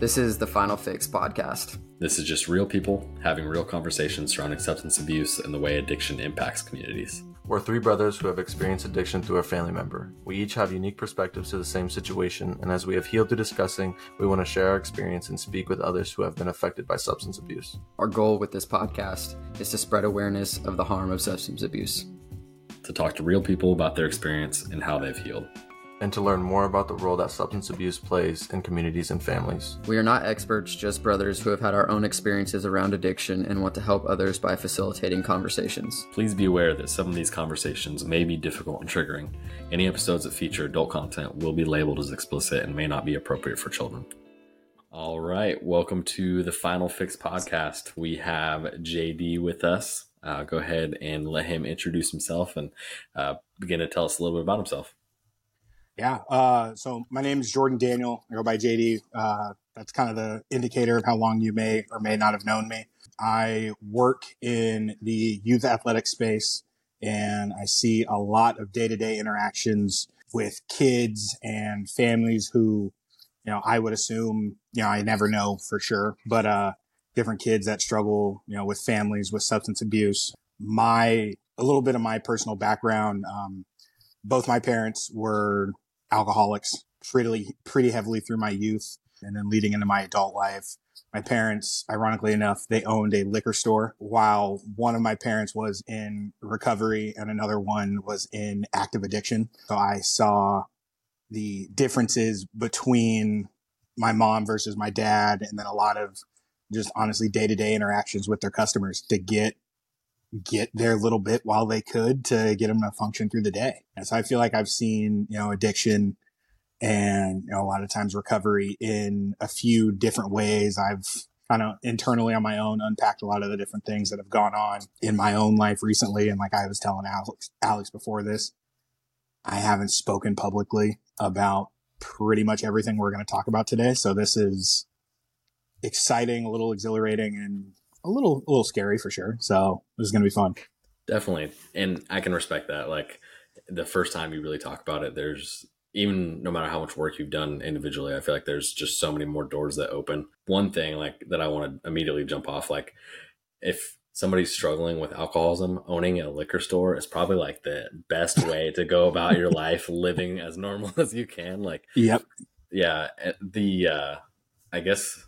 This is the Final Fix podcast. This is just real people having real conversations surrounding substance abuse and the way addiction impacts communities. We're three brothers who have experienced addiction through a family member. We each have unique perspectives to the same situation, and as we have healed through discussing, we want to share our experience and speak with others who have been affected by substance abuse. Our goal with this podcast is to spread awareness of the harm of substance abuse, to talk to real people about their experience and how they've healed and to learn more about the role that substance abuse plays in communities and families. We are not experts, just brothers who have had our own experiences around addiction and want to help others by facilitating conversations. Please be aware that some of these conversations may be difficult and triggering. Any episodes that feature adult content will be labeled as explicit and may not be appropriate for children. All right, welcome to the Final Fix podcast. We have JD with us. Uh, go ahead and let him introduce himself and uh, begin to tell us a little bit about himself. Yeah. Uh, so my name is Jordan Daniel. I go by JD. Uh, that's kind of the indicator of how long you may or may not have known me. I work in the youth athletic space and I see a lot of day to day interactions with kids and families who, you know, I would assume, you know, I never know for sure, but, uh, different kids that struggle, you know, with families with substance abuse. My, a little bit of my personal background, um, both my parents were alcoholics pretty, pretty heavily through my youth and then leading into my adult life. My parents, ironically enough, they owned a liquor store while one of my parents was in recovery and another one was in active addiction. So I saw the differences between my mom versus my dad and then a lot of just honestly day to day interactions with their customers to get get their little bit while they could to get them to function through the day. And so I feel like I've seen, you know, addiction and you know, a lot of times recovery in a few different ways. I've kind of internally on my own unpacked a lot of the different things that have gone on in my own life recently. And like I was telling Alex, Alex before this, I haven't spoken publicly about pretty much everything we're going to talk about today. So this is exciting, a little exhilarating and a little a little scary for sure. So this is gonna be fun. Definitely, and I can respect that. Like the first time you really talk about it, there's even no matter how much work you've done individually, I feel like there's just so many more doors that open. One thing like that I want to immediately jump off, like if somebody's struggling with alcoholism, owning a liquor store is probably like the best way to go about your life, living as normal as you can. Like, yep, yeah. The uh, I guess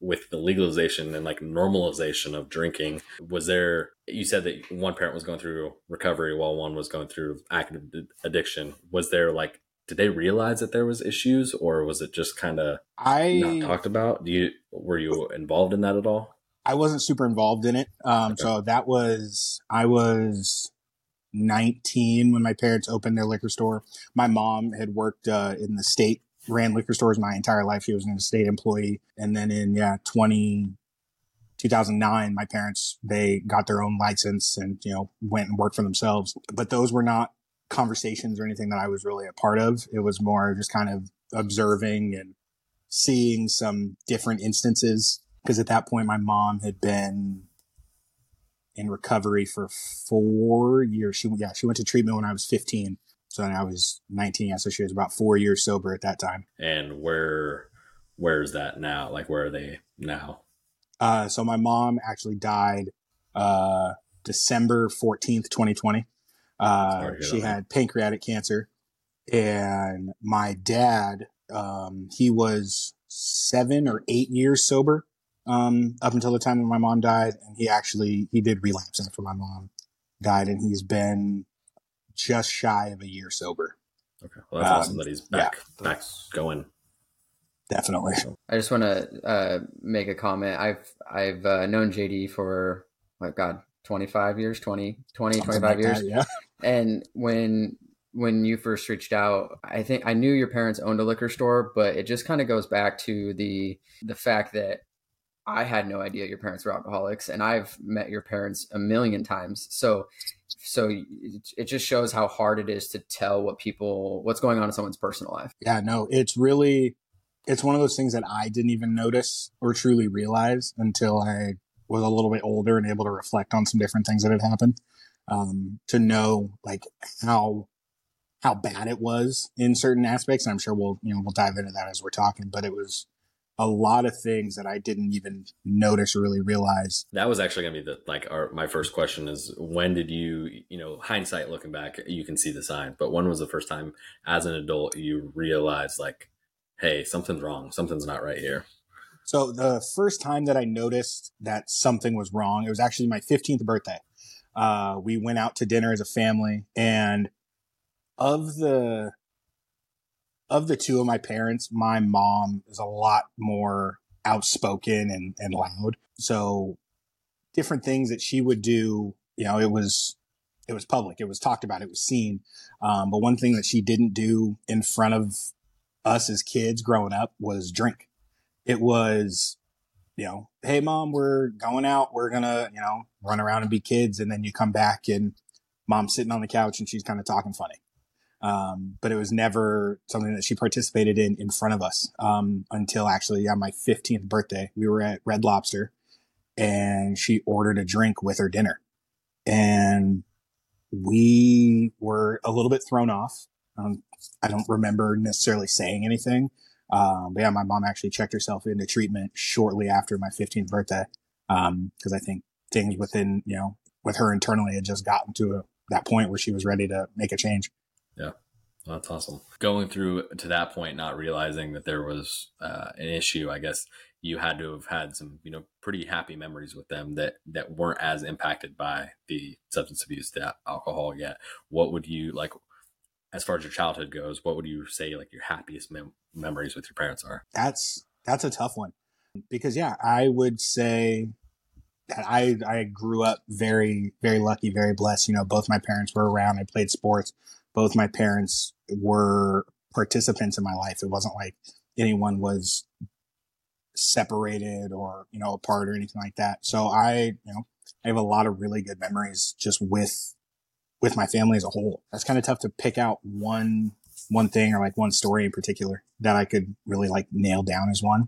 with the legalization and like normalization of drinking was there you said that one parent was going through recovery while one was going through active addiction. Was there like did they realize that there was issues or was it just kind of i not talked about? Do you were you involved in that at all? I wasn't super involved in it. Um okay. so that was i was 19 when my parents opened their liquor store. My mom had worked uh, in the state ran liquor stores my entire life. She was an state employee. And then in, yeah, 20, 2009, my parents, they got their own license and, you know, went and worked for themselves. But those were not conversations or anything that I was really a part of. It was more just kind of observing and seeing some different instances. Cause at that point, my mom had been in recovery for four years. She, yeah, she went to treatment when I was 15. So I was 19. Yeah, so she was about four years sober at that time. And where, where's that now? Like, where are they now? Uh, so my mom actually died, uh, December 14th, 2020. Uh, she had pancreatic cancer and my dad, um, he was seven or eight years sober, um, up until the time when my mom died. And he actually, he did relapse after my mom died and he's been just shy of a year sober. Okay, well that's um, awesome that he's back yeah, back going. Definitely. I just want to uh, make a comment. I've I've uh, known JD for what God 25 years 20 20 25 like years that, yeah and when when you first reached out i think i knew your parents owned a liquor store but it just kind of goes back to the the fact that i had no idea your parents were alcoholics and i've met your parents a million times so so it just shows how hard it is to tell what people what's going on in someone's personal life. Yeah no it's really it's one of those things that i didn't even notice or truly realize until i was a little bit older and able to reflect on some different things that had happened. Um, to know like how how bad it was in certain aspects and i'm sure we'll you know we'll dive into that as we're talking but it was a lot of things that I didn't even notice or really realize. That was actually going to be the like our my first question is when did you you know hindsight looking back you can see the sign, but when was the first time as an adult you realized like, hey, something's wrong, something's not right here. So the first time that I noticed that something was wrong, it was actually my 15th birthday. Uh, we went out to dinner as a family, and of the of the two of my parents, my mom is a lot more outspoken and, and loud. So different things that she would do, you know, it was, it was public. It was talked about. It was seen. Um, but one thing that she didn't do in front of us as kids growing up was drink. It was, you know, Hey mom, we're going out. We're to, you know, run around and be kids. And then you come back and mom's sitting on the couch and she's kind of talking funny. Um, but it was never something that she participated in in front of us um, until actually on my 15th birthday. We were at Red Lobster and she ordered a drink with her dinner. And we were a little bit thrown off. Um, I don't remember necessarily saying anything. Um, but yeah, my mom actually checked herself into treatment shortly after my 15th birthday. Um, cause I think things within, you know, with her internally had just gotten to a, that point where she was ready to make a change. That's awesome. Going through to that point, not realizing that there was uh, an issue, I guess you had to have had some, you know, pretty happy memories with them that that weren't as impacted by the substance abuse, the alcohol yet. What would you like, as far as your childhood goes? What would you say like your happiest mem- memories with your parents are? That's that's a tough one because yeah, I would say that I I grew up very very lucky, very blessed. You know, both my parents were around. I played sports both my parents were participants in my life. It wasn't like anyone was separated or, you know, apart or anything like that. So I, you know, I have a lot of really good memories just with, with my family as a whole. That's kind of tough to pick out one, one thing or like one story in particular that I could really like nail down as one.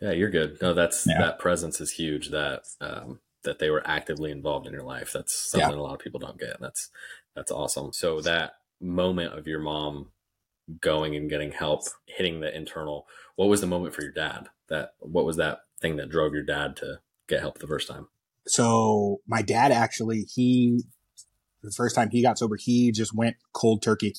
Yeah, you're good. No, that's, yeah. that presence is huge. That, um, that they were actively involved in your life. That's something yeah. a lot of people don't get. That's, that's awesome. So that moment of your mom going and getting help, hitting the internal, what was the moment for your dad? That what was that thing that drove your dad to get help the first time? So my dad actually, he the first time he got sober, he just went cold turkey.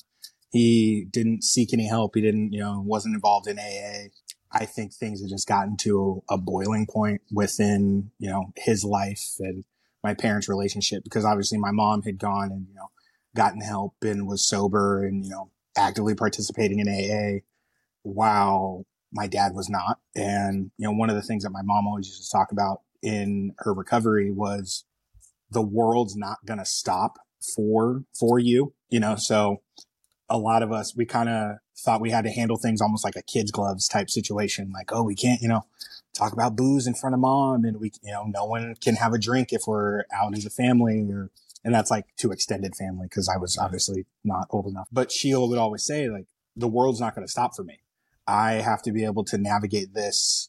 He didn't seek any help. He didn't, you know, wasn't involved in AA. I think things had just gotten to a boiling point within, you know, his life and my parents' relationship because obviously my mom had gone and, you know, gotten help and was sober and, you know, actively participating in AA while my dad was not. And, you know, one of the things that my mom always used to talk about in her recovery was the world's not going to stop for, for you, you know, so a lot of us, we kind of thought we had to handle things almost like a kid's gloves type situation. Like, oh, we can't, you know, talk about booze in front of mom and we, you know, no one can have a drink if we're out as a family or, and that's like to extended family because I was obviously not old enough. But Sheila would always say, like, the world's not going to stop for me. I have to be able to navigate this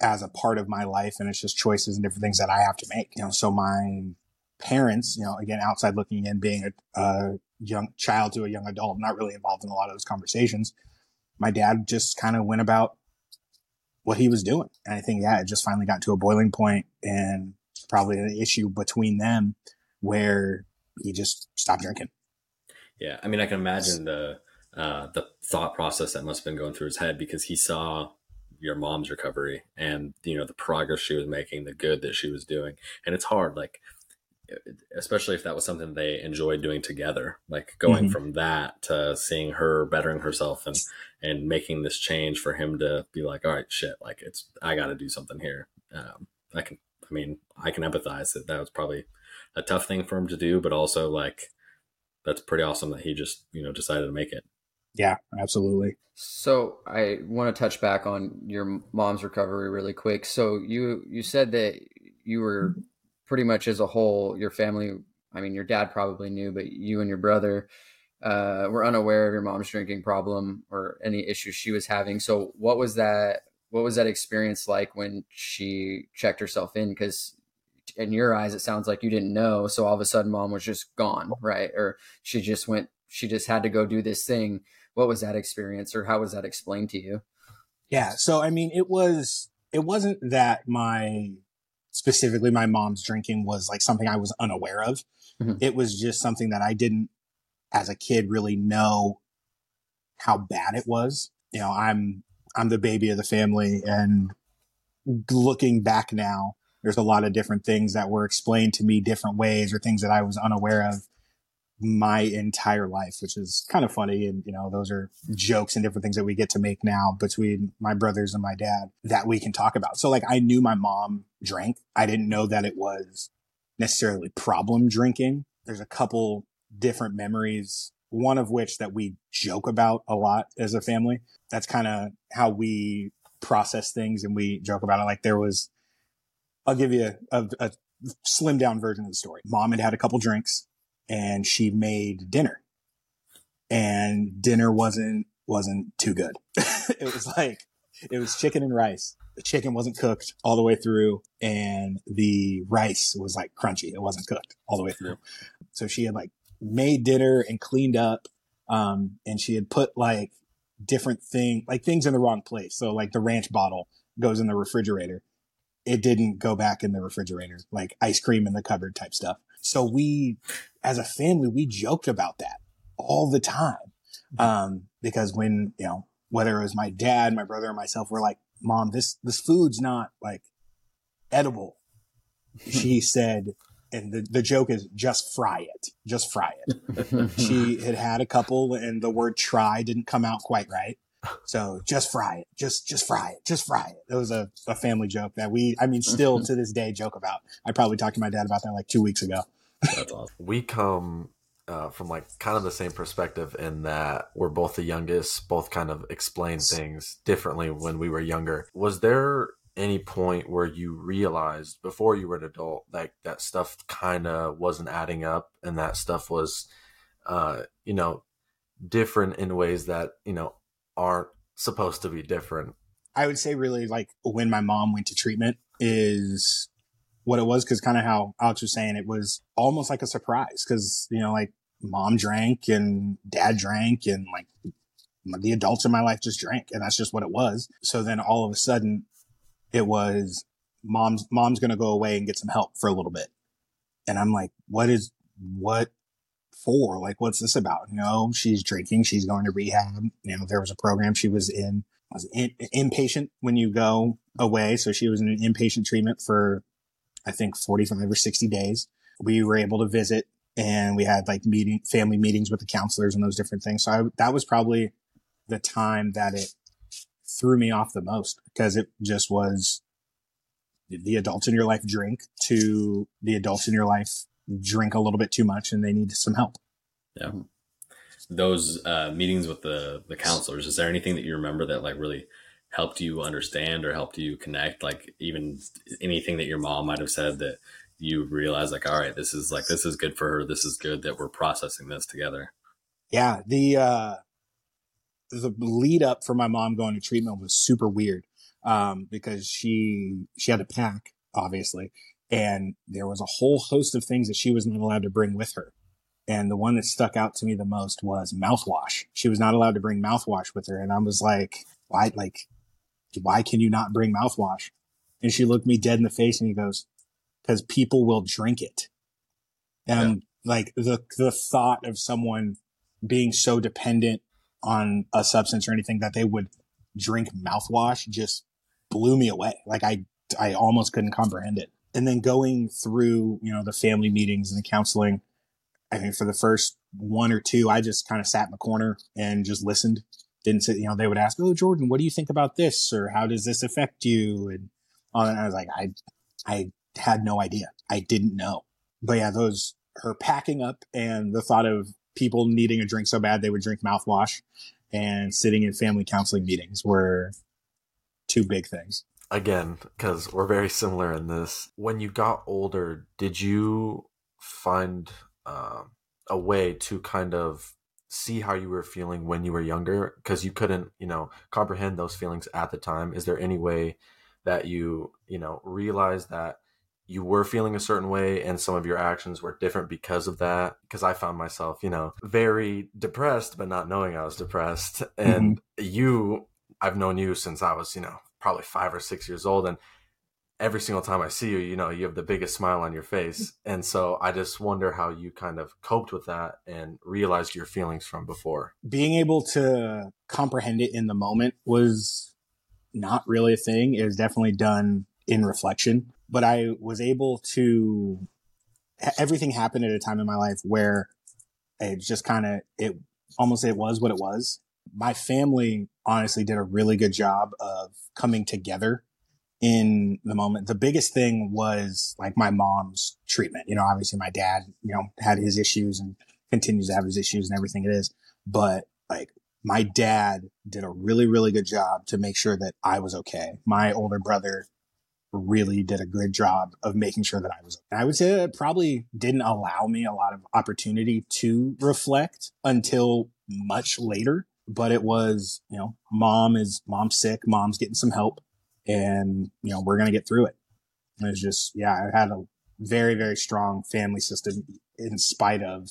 as a part of my life. And it's just choices and different things that I have to make. You know, so my parents, you know, again, outside looking in, being a, a young child to a young adult, not really involved in a lot of those conversations. My dad just kind of went about what he was doing. And I think, yeah, it just finally got to a boiling point and probably an issue between them where he just stopped drinking. Yeah, I mean, I can imagine the uh, the thought process that must have been going through his head because he saw your mom's recovery and you know the progress she was making, the good that she was doing, and it's hard, like especially if that was something they enjoyed doing together like going mm-hmm. from that to seeing her bettering herself and and making this change for him to be like all right shit like it's i got to do something here um, i can i mean i can empathize that that was probably a tough thing for him to do, but also like that's pretty awesome that he just you know decided to make it. Yeah, absolutely. So I want to touch back on your mom's recovery really quick. So you you said that you were pretty much as a whole, your family. I mean, your dad probably knew, but you and your brother uh, were unaware of your mom's drinking problem or any issues she was having. So what was that? What was that experience like when she checked herself in? Because in your eyes, it sounds like you didn't know. So all of a sudden, mom was just gone, right? Or she just went, she just had to go do this thing. What was that experience, or how was that explained to you? Yeah. So, I mean, it was, it wasn't that my, specifically my mom's drinking was like something I was unaware of. Mm-hmm. It was just something that I didn't, as a kid, really know how bad it was. You know, I'm, I'm the baby of the family and looking back now, there's a lot of different things that were explained to me different ways or things that I was unaware of my entire life, which is kind of funny. And, you know, those are jokes and different things that we get to make now between my brothers and my dad that we can talk about. So like I knew my mom drank. I didn't know that it was necessarily problem drinking. There's a couple different memories, one of which that we joke about a lot as a family. That's kind of how we process things and we joke about it. Like there was I'll give you a, a, slim down version of the story. Mom had had a couple drinks and she made dinner and dinner wasn't, wasn't too good. it was like, it was chicken and rice. The chicken wasn't cooked all the way through and the rice was like crunchy. It wasn't cooked all the way through. So she had like made dinner and cleaned up. Um, and she had put like different thing, like things in the wrong place. So like the ranch bottle goes in the refrigerator it didn't go back in the refrigerator, like ice cream in the cupboard type stuff. So we, as a family, we joked about that all the time. Mm-hmm. Um, because when, you know, whether it was my dad, my brother, or myself, we're like, mom, this, this food's not like edible. she said, and the, the joke is just fry it, just fry it. she had had a couple and the word try didn't come out quite right. So just fry it. Just, just fry it. Just fry it. It was a, a family joke that we, I mean, still to this day joke about. I probably talked to my dad about that like two weeks ago. That's awesome. We come uh, from like kind of the same perspective in that we're both the youngest, both kind of explain things differently when we were younger. Was there any point where you realized before you were an adult that that stuff kind of wasn't adding up and that stuff was, uh, you know, different in ways that, you know, aren't supposed to be different. I would say really like when my mom went to treatment is what it was. Cause kind of how Alex was saying, it was almost like a surprise. Cause, you know, like mom drank and dad drank and like the adults in my life just drank and that's just what it was. So then all of a sudden it was mom's, mom's going to go away and get some help for a little bit. And I'm like, what is, what for? Like, what's this about? No, she's drinking, she's going to rehab. You know, there was a program she was in, was in, inpatient when you go away. So she was in an inpatient treatment for, I think, 45 or 60 days. We were able to visit and we had like meeting, family meetings with the counselors and those different things. So I, that was probably the time that it threw me off the most because it just was the adults in your life drink to the adults in your life drink a little bit too much and they need some help. Yeah. Those uh, meetings with the the counselors, is there anything that you remember that like really helped you understand or helped you connect? Like even anything that your mom might have said that you realize like, all right, this is like this is good for her. This is good that we're processing this together. Yeah. The uh the lead up for my mom going to treatment was super weird. Um, because she she had a pack, obviously, and there was a whole host of things that she was not allowed to bring with her. And the one that stuck out to me the most was mouthwash. She was not allowed to bring mouthwash with her. And I was like, why, like, why can you not bring mouthwash? And she looked me dead in the face and he goes, cause people will drink it. And yeah. like the, the thought of someone being so dependent on a substance or anything that they would drink mouthwash just blew me away. Like I, I almost couldn't comprehend it and then going through, you know, the family meetings and the counseling, I think for the first one or two, I just kind of sat in the corner and just listened. Didn't sit, you know, they would ask, Oh, Jordan, what do you think about this? Or how does this affect you? And, and I was like, I, I had no idea. I didn't know. But yeah, those, her packing up and the thought of people needing a drink so bad they would drink mouthwash and sitting in family counseling meetings were two big things again because we're very similar in this. When you got older did you find uh, a way to kind of see how you were feeling when you were younger? Because you couldn't you know comprehend those feelings at the time. Is there any way that you you know realized that you were feeling a certain way and some of your actions were different because of that? Because i found myself you know very depressed but not knowing i was depressed. And mm-hmm. you I've known you since I was, you know, probably five or six years old. And every single time I see you, you know, you have the biggest smile on your face. Mm-hmm. And so I just wonder how you kind of coped with that and realized your feelings from before. Being able to comprehend it in the moment was not really a thing. It was definitely done in reflection, but I was able to, everything happened at a time in my life where it just kind of, it almost, it was what it was. My family honestly did a really good job of coming together in the moment. The biggest thing was like my mom's treatment. You know, obviously my dad, you know, had his issues and continues to have his issues and everything it is. But like my dad did a really, really good job to make sure that I was okay. My older brother really did a good job of making sure that I was. Okay. I would say that probably didn't allow me a lot of opportunity to reflect until much later. But it was, you know, mom is mom's sick, mom's getting some help and you know we're gonna get through it. And it's just yeah, I had a very very strong family system in spite of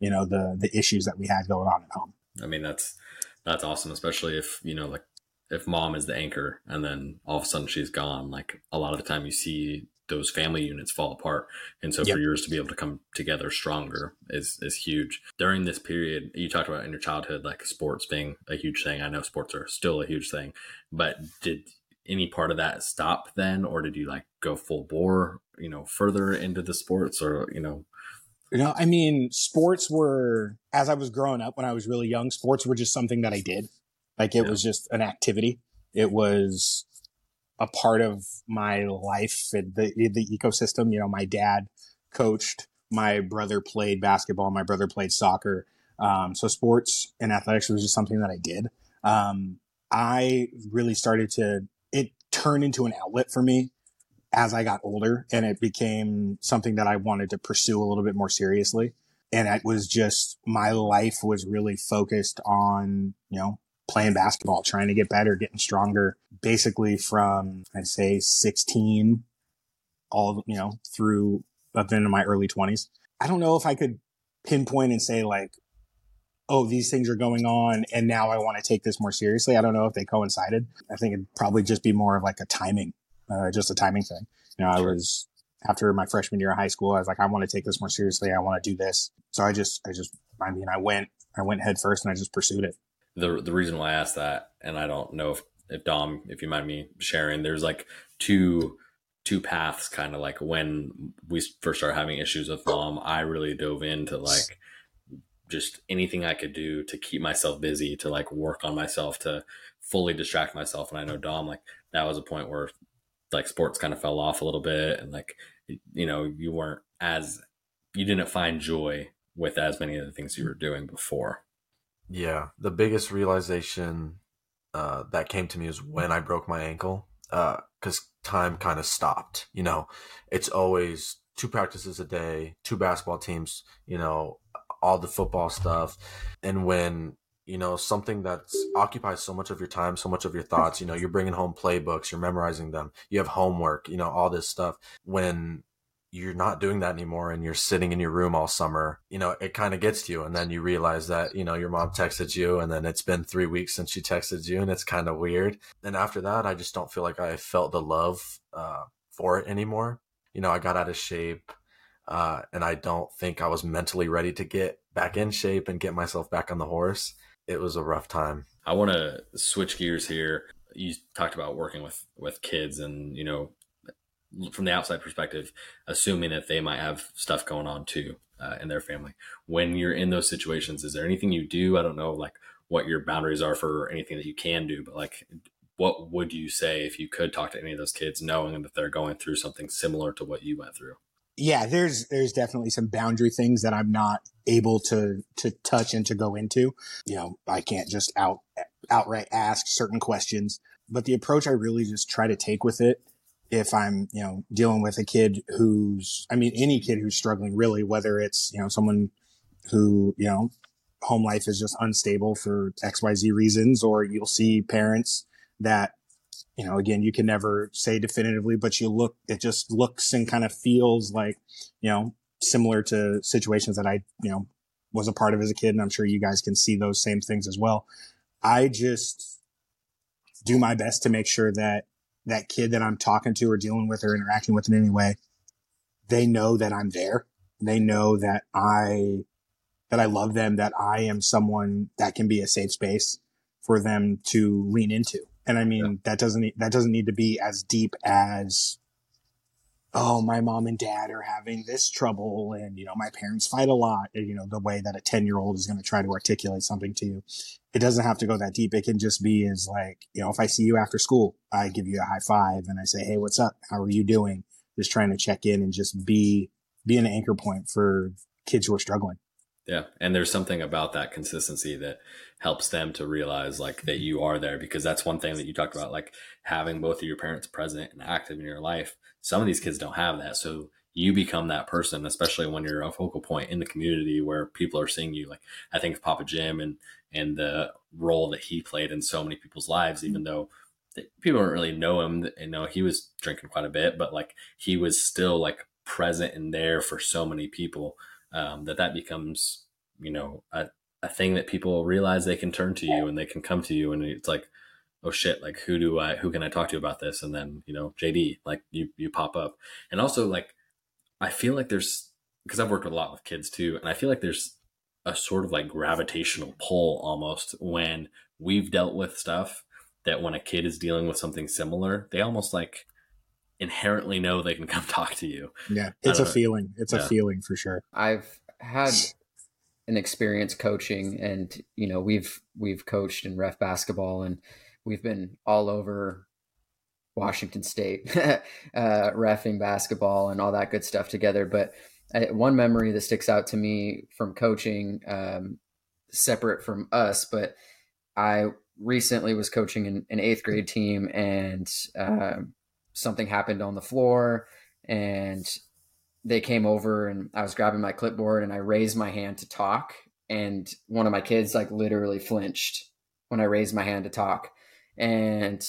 you know the the issues that we had going on at home. I mean that's that's awesome, especially if you know like if mom is the anchor and then all of a sudden she's gone. Like a lot of the time you see those family units fall apart. And so yep. for yours to be able to come together stronger is is huge. During this period, you talked about in your childhood, like sports being a huge thing. I know sports are still a huge thing, but did any part of that stop then, or did you like go full bore, you know, further into the sports, or you know? You know, I mean, sports were as I was growing up when I was really young. Sports were just something that I did, like it yeah. was just an activity. It was a part of my life, the the ecosystem. You know, my dad coached, my brother played basketball, my brother played soccer. Um, so sports and athletics was just something that I did. Um, I really started to it turned into an outlet for me as I got older and it became something that I wanted to pursue a little bit more seriously. And it was just my life was really focused on, you know, playing basketball, trying to get better, getting stronger, basically from I'd say 16 all, you know, through up into my early 20s. I don't know if I could pinpoint and say like oh, these things are going on and now I want to take this more seriously. I don't know if they coincided. I think it'd probably just be more of like a timing, uh, just a timing thing. You know, I was after my freshman year of high school, I was like, I want to take this more seriously. I want to do this. So I just, I just, I mean, I went, I went head first and I just pursued it. The, the reason why I asked that, and I don't know if, if Dom, if you mind me sharing, there's like two, two paths kind of like when we first started having issues with mom, I really dove into like, just anything I could do to keep myself busy, to like work on myself, to fully distract myself. And I know Dom, like that was a point where like sports kind of fell off a little bit and like, you know, you weren't as, you didn't find joy with as many of the things you were doing before. Yeah. The biggest realization uh, that came to me is when I broke my ankle, because uh, time kind of stopped. You know, it's always two practices a day, two basketball teams, you know, all the football stuff. And when, you know, something that occupies so much of your time, so much of your thoughts, you know, you're bringing home playbooks, you're memorizing them, you have homework, you know, all this stuff. When you're not doing that anymore and you're sitting in your room all summer, you know, it kind of gets to you. And then you realize that, you know, your mom texted you and then it's been three weeks since she texted you and it's kind of weird. And after that, I just don't feel like I felt the love uh, for it anymore. You know, I got out of shape. Uh, and I don't think I was mentally ready to get back in shape and get myself back on the horse. It was a rough time. I want to switch gears here. You talked about working with with kids, and you know, from the outside perspective, assuming that they might have stuff going on too uh, in their family. When you're in those situations, is there anything you do? I don't know, like what your boundaries are for anything that you can do, but like what would you say if you could talk to any of those kids knowing that they're going through something similar to what you went through? yeah, there's there's definitely some boundary things that I'm not able to to touch and to go into. You know, I can't just out outright ask certain questions. But the approach I really just try to take with it, if I'm you know dealing with a kid who's, I mean, any kid who's struggling, really, whether it's you know someone who you know home life is just unstable for X Y Z reasons, or you'll see parents that you know, again, you can never say definitively, but you look, it just looks and kind of feels like, you know, similar to situations that I, you know, was a part of as a kid. And I'm sure you guys can see those same things as well. I just, do my best to make sure that that kid that I'm talking to or dealing with or interacting with in any way, they know that I'm there. They know that I, that I love them, that I am someone that can be a safe space for them to lean into. And I mean, yeah. that doesn't, that doesn't need to be as deep as, oh, my mom and dad are having this trouble and, you know, my parents fight a lot. You know, the way that a 10 year old is going to try to articulate something to you. It doesn't have to go that deep. It can just be as like, you know, if I see you after school, I give you a high five and I say, Hey, what's up? How are you doing? Just trying to check in and just be, be an anchor point for kids who are struggling. Yeah. And there's something about that consistency that helps them to realize like that mm-hmm. you are there because that's one thing that you talked about, like having both of your parents present and active in your life. Some of these kids don't have that. So you become that person, especially when you're a focal point in the community where people are seeing you. Like I think of Papa Jim and, and the role that he played in so many people's lives, even though people don't really know him. You know, he was drinking quite a bit, but like he was still like present and there for so many people um, that that becomes you know a, a thing that people realize they can turn to you and they can come to you and it's like oh shit like who do i who can i talk to about this and then you know jd like you you pop up and also like i feel like there's because i've worked a lot with kids too and i feel like there's a sort of like gravitational pull almost when we've dealt with stuff that when a kid is dealing with something similar they almost like inherently know they can come talk to you. Yeah, it's a know. feeling. It's yeah. a feeling for sure. I've had an experience coaching, and you know we've we've coached in ref basketball, and we've been all over Washington State, uh, refing basketball and all that good stuff together. But I, one memory that sticks out to me from coaching, um, separate from us, but I recently was coaching an, an eighth grade team, and uh, something happened on the floor and they came over and I was grabbing my clipboard and I raised my hand to talk and one of my kids like literally flinched when I raised my hand to talk and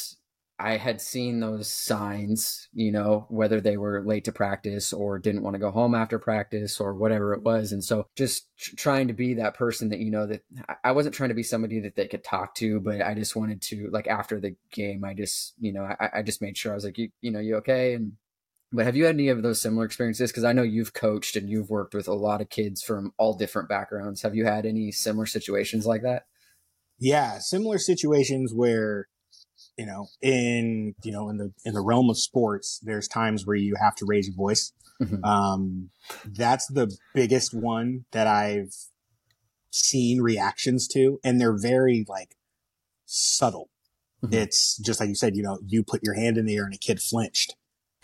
I had seen those signs, you know, whether they were late to practice or didn't want to go home after practice or whatever it was. And so just tr- trying to be that person that, you know, that I wasn't trying to be somebody that they could talk to, but I just wanted to, like, after the game, I just, you know, I, I just made sure I was like, you, you know, you okay? And, but have you had any of those similar experiences? Because I know you've coached and you've worked with a lot of kids from all different backgrounds. Have you had any similar situations like that? Yeah, similar situations where you know, in you know, in the in the realm of sports, there's times where you have to raise your voice. Mm-hmm. Um, that's the biggest one that I've seen reactions to, and they're very like subtle. Mm-hmm. It's just like you said, you know, you put your hand in the air and a kid flinched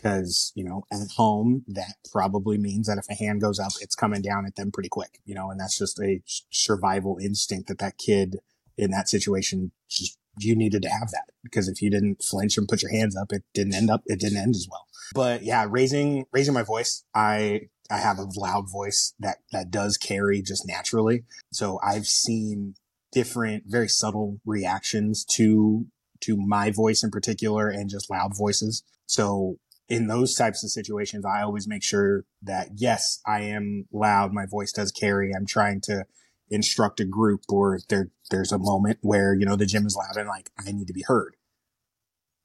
because you know at home that probably means that if a hand goes up it's coming down at them pretty quick you know and that's just a survival instinct that that kid in that situation just you needed to have that because if you didn't flinch and put your hands up, it didn't end up, it didn't end as well. But yeah, raising, raising my voice, I, I have a loud voice that, that does carry just naturally. So I've seen different, very subtle reactions to, to my voice in particular and just loud voices. So in those types of situations, I always make sure that yes, I am loud. My voice does carry. I'm trying to instruct a group or there there's a moment where you know the gym is loud and like I need to be heard.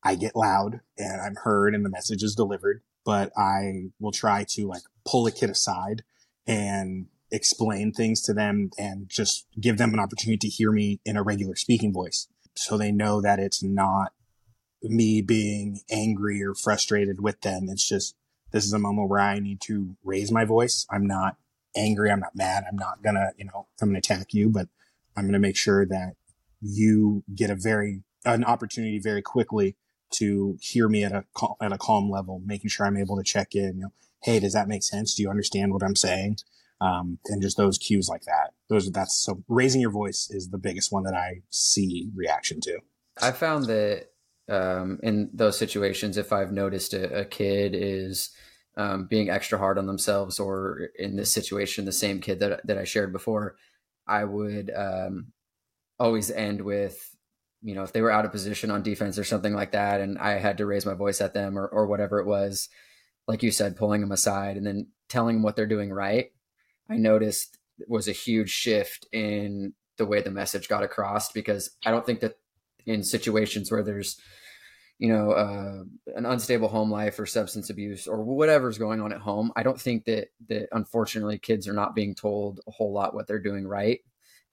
I get loud and I'm heard and the message is delivered, but I will try to like pull a kid aside and explain things to them and just give them an opportunity to hear me in a regular speaking voice so they know that it's not me being angry or frustrated with them. It's just this is a moment where I need to raise my voice. I'm not angry. I'm not mad. I'm not gonna, you know, come and attack you, but I'm gonna make sure that you get a very an opportunity very quickly to hear me at a at a calm level, making sure I'm able to check in. You know, hey, does that make sense? Do you understand what I'm saying? Um, and just those cues like that. Those that's so raising your voice is the biggest one that I see reaction to. I found that um, in those situations, if I've noticed a, a kid is um, being extra hard on themselves, or in this situation, the same kid that that I shared before, I would um, always end with, you know, if they were out of position on defense or something like that, and I had to raise my voice at them or or whatever it was, like you said, pulling them aside and then telling them what they're doing right. I noticed was a huge shift in the way the message got across because I don't think that in situations where there's you know uh, an unstable home life or substance abuse or whatever's going on at home i don't think that that unfortunately kids are not being told a whole lot what they're doing right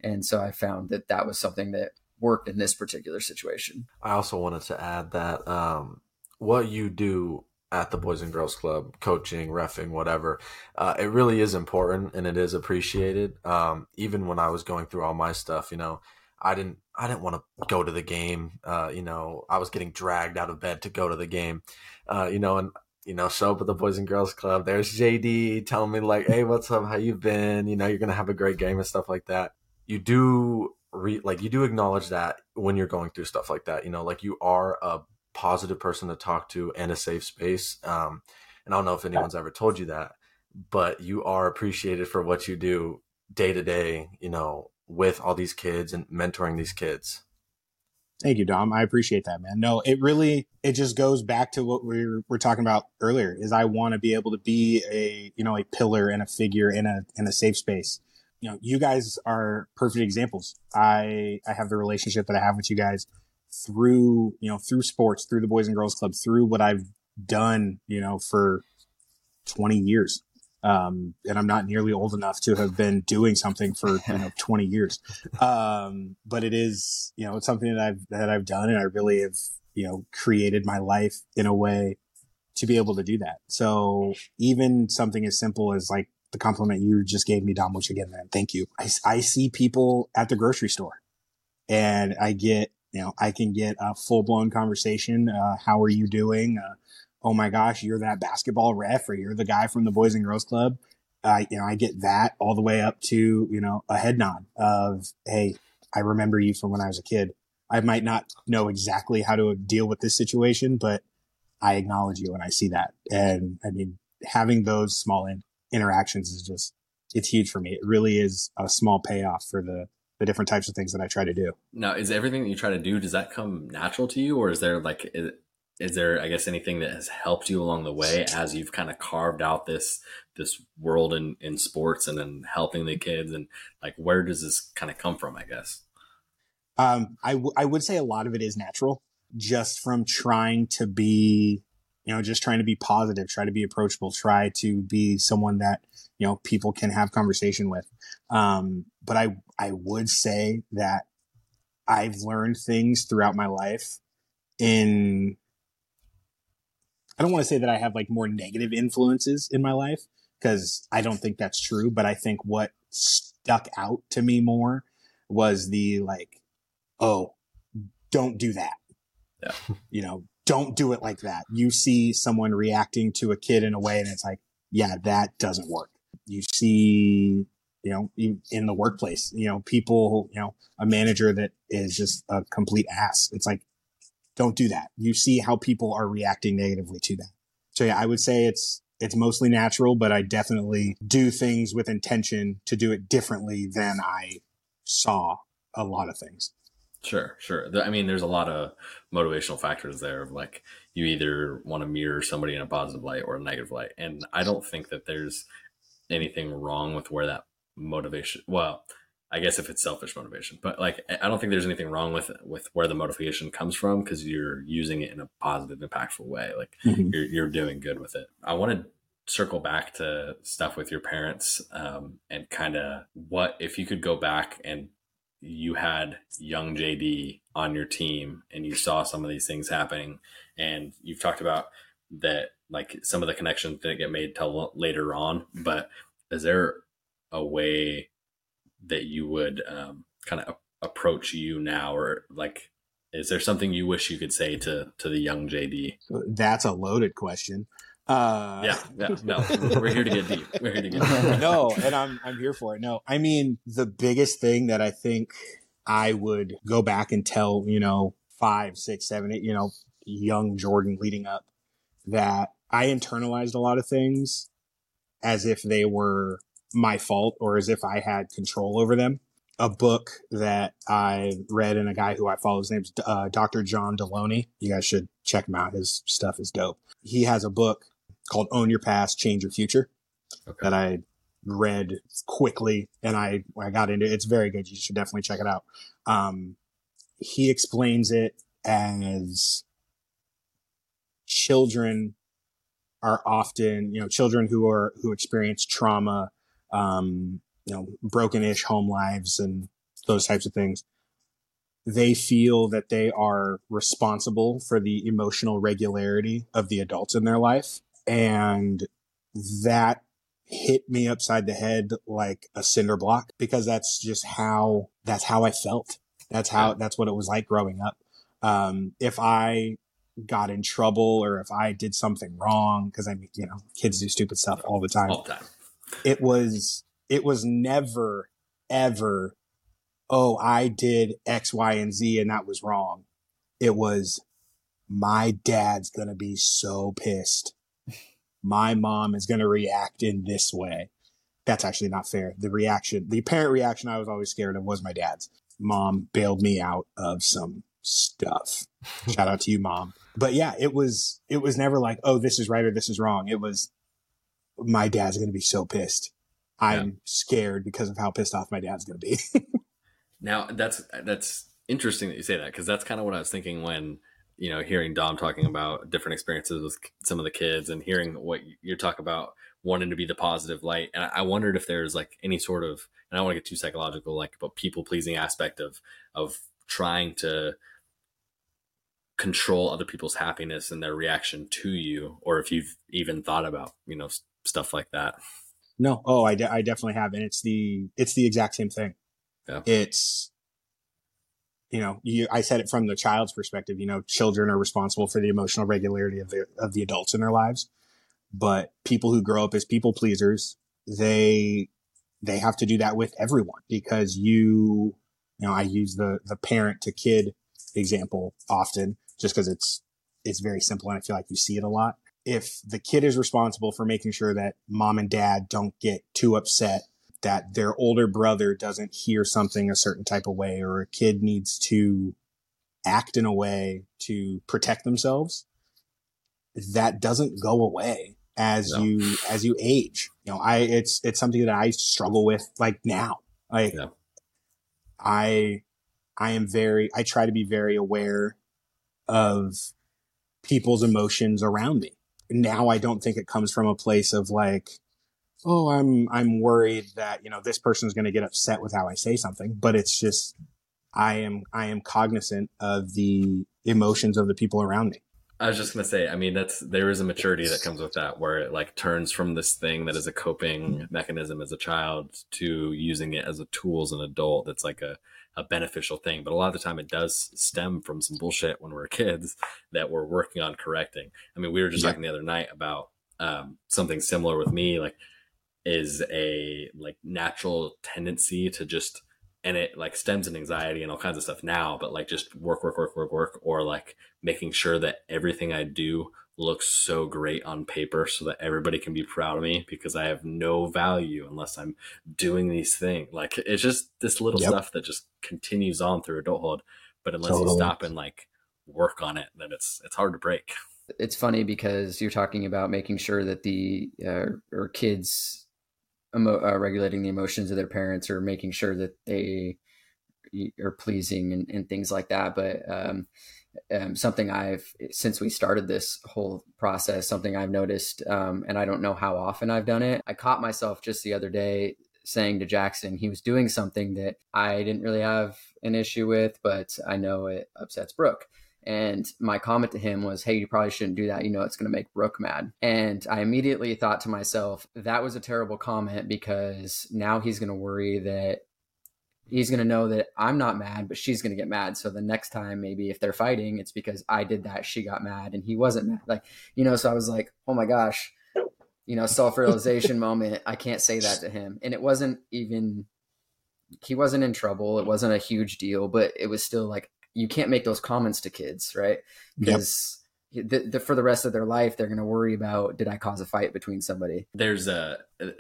and so i found that that was something that worked in this particular situation i also wanted to add that um, what you do at the Boys and Girls Club, coaching, refing, whatever. Uh, it really is important and it is appreciated. Um, even when I was going through all my stuff, you know, I didn't I didn't want to go to the game. Uh, you know, I was getting dragged out of bed to go to the game. Uh, you know, and you know, show up at the Boys and Girls Club. There's JD telling me like, "Hey, what's up? How you been? You know, you're gonna have a great game and stuff like that." You do re- like you do acknowledge that when you're going through stuff like that. You know, like you are a positive person to talk to and a safe space. Um, and I don't know if anyone's ever told you that, but you are appreciated for what you do day to day, you know, with all these kids and mentoring these kids. Thank you, Dom. I appreciate that, man. No, it really, it just goes back to what we were, talking about earlier is I want to be able to be a, you know, a pillar and a figure in a, in a safe space. You know, you guys are perfect examples. I, I have the relationship that I have with you guys through, you know, through sports, through the Boys and Girls Club, through what I've done, you know, for 20 years. Um, and I'm not nearly old enough to have been doing something for, you know, 20 years. Um, but it is, you know, it's something that I've, that I've done and I really have, you know, created my life in a way to be able to do that. So even something as simple as like the compliment you just gave me, Dom, which again, man, thank you. I, I see people at the grocery store and I get you know, I can get a full blown conversation. Uh, how are you doing? Uh, oh my gosh, you're that basketball ref or you're the guy from the Boys and Girls Club. I, you know, I get that all the way up to, you know, a head nod of, Hey, I remember you from when I was a kid. I might not know exactly how to deal with this situation, but I acknowledge you and I see that. And I mean, having those small in- interactions is just, it's huge for me. It really is a small payoff for the, the different types of things that I try to do. Now, is everything that you try to do, does that come natural to you or is there like, is, is there, I guess, anything that has helped you along the way as you've kind of carved out this, this world in, in sports and then helping the kids and like, where does this kind of come from, I guess? Um, I, w- I would say a lot of it is natural just from trying to be, you know, just trying to be positive, try to be approachable, try to be someone that, you know, people can have conversation with. Um, but I, I would say that I've learned things throughout my life in, I don't want to say that I have like more negative influences in my life because I don't think that's true. But I think what stuck out to me more was the like, oh, don't do that. Yeah. You know, don't do it like that. You see someone reacting to a kid in a way and it's like, yeah, that doesn't work. You see you know, in the workplace, you know, people, you know, a manager that is just a complete ass. It's like, don't do that. You see how people are reacting negatively to that. So yeah, I would say it's, it's mostly natural, but I definitely do things with intention to do it differently than I saw a lot of things. Sure, sure. I mean, there's a lot of motivational factors there of like you either want to mirror somebody in a positive light or a negative light. And I don't think that there's anything wrong with where that motivation. Well, I guess if it's selfish motivation, but like I don't think there's anything wrong with with where the motivation comes from because you're using it in a positive, impactful way. Like mm-hmm. you're you're doing good with it. I want to circle back to stuff with your parents um, and kind of what if you could go back and you had young JD on your team and you saw some of these things happening and you've talked about that like some of the connections didn't get made till later on but is there a way that you would um, kind of approach you now or like is there something you wish you could say to to the young jd that's a loaded question. Uh yeah yeah no we're here to get deep we're here to get deep. No and i'm i'm here for it. No i mean the biggest thing that i think i would go back and tell you know five six seven eight you know young jordan leading up that i internalized a lot of things as if they were my fault or as if I had control over them. A book that I read and a guy who I follow, his name's uh, Dr. John Delony. You guys should check him out. His stuff is dope. He has a book called Own Your Past, Change Your Future okay. that I read quickly and I, I got into it. It's very good. You should definitely check it out. Um, he explains it as children are often, you know, children who are who experience trauma, um, you know, broken-ish home lives and those types of things. They feel that they are responsible for the emotional regularity of the adults in their life, and that hit me upside the head like a cinder block because that's just how that's how I felt. That's how that's what it was like growing up. Um, if I got in trouble or if I did something wrong, because I mean, you know, kids do stupid stuff all the time. All the time. It was it was never ever, oh, I did X, Y, and Z and that was wrong. It was my dad's gonna be so pissed. My mom is gonna react in this way. That's actually not fair. The reaction, the parent reaction I was always scared of was my dad's. Mom bailed me out of some stuff. Shout out to you, mom. But yeah, it was it was never like, oh, this is right or this is wrong. It was my dad's gonna be so pissed. I'm yeah. scared because of how pissed off my dad's gonna be. now that's that's interesting that you say that because that's kind of what I was thinking when you know hearing Dom talking about different experiences with some of the kids and hearing what you talk about wanting to be the positive light. And I wondered if there's like any sort of, and I don't want to get too psychological, like but people pleasing aspect of of trying to control other people's happiness and their reaction to you, or if you've even thought about you know stuff like that. No, oh, I, de- I definitely have, and it's the it's the exact same thing. Yeah. It's you know, you, I said it from the child's perspective. You know, children are responsible for the emotional regularity of the of the adults in their lives but people who grow up as people pleasers, they, they have to do that with everyone because you, you know, I use the, the parent to kid example often just because it's, it's very simple and I feel like you see it a lot. If the kid is responsible for making sure that mom and dad don't get too upset that their older brother doesn't hear something a certain type of way or a kid needs to act in a way to protect themselves, that doesn't go away as no. you as you age. You know, I it's it's something that I struggle with like now. Like yeah. I I am very I try to be very aware of people's emotions around me. Now I don't think it comes from a place of like oh I'm I'm worried that, you know, this person's going to get upset with how I say something, but it's just I am I am cognizant of the emotions of the people around me. I was just gonna say, I mean, that's there is a maturity that comes with that, where it like turns from this thing that is a coping mechanism as a child to using it as a tool as an adult. That's like a, a beneficial thing. But a lot of the time, it does stem from some bullshit when we're kids that we're working on correcting. I mean, we were just yeah. talking the other night about um, something similar with me, like is a like natural tendency to just and it like stems in anxiety and all kinds of stuff now, but like just work, work, work, work, work, or like making sure that everything I do looks so great on paper so that everybody can be proud of me because I have no value unless I'm doing these things. Like it's just this little yep. stuff that just continues on through adulthood. But unless totally. you stop and like work on it, then it's it's hard to break. It's funny because you're talking about making sure that the uh, or kids emo- uh, regulating the emotions of their parents or making sure that they are pleasing and, and things like that. But um, um, something I've since we started this whole process, something I've noticed, um, and I don't know how often I've done it. I caught myself just the other day saying to Jackson he was doing something that I didn't really have an issue with, but I know it upsets Brooke. And my comment to him was, Hey, you probably shouldn't do that. You know, it's going to make Brooke mad. And I immediately thought to myself, that was a terrible comment because now he's going to worry that he's going to know that I'm not mad, but she's going to get mad. So the next time, maybe if they're fighting, it's because I did that. She got mad and he wasn't mad. Like, you know, so I was like, oh my gosh, you know, self realization moment. I can't say that to him. And it wasn't even, he wasn't in trouble. It wasn't a huge deal, but it was still like, you can't make those comments to kids, right? Because yep. The, the, for the rest of their life, they're going to worry about did I cause a fight between somebody? There's a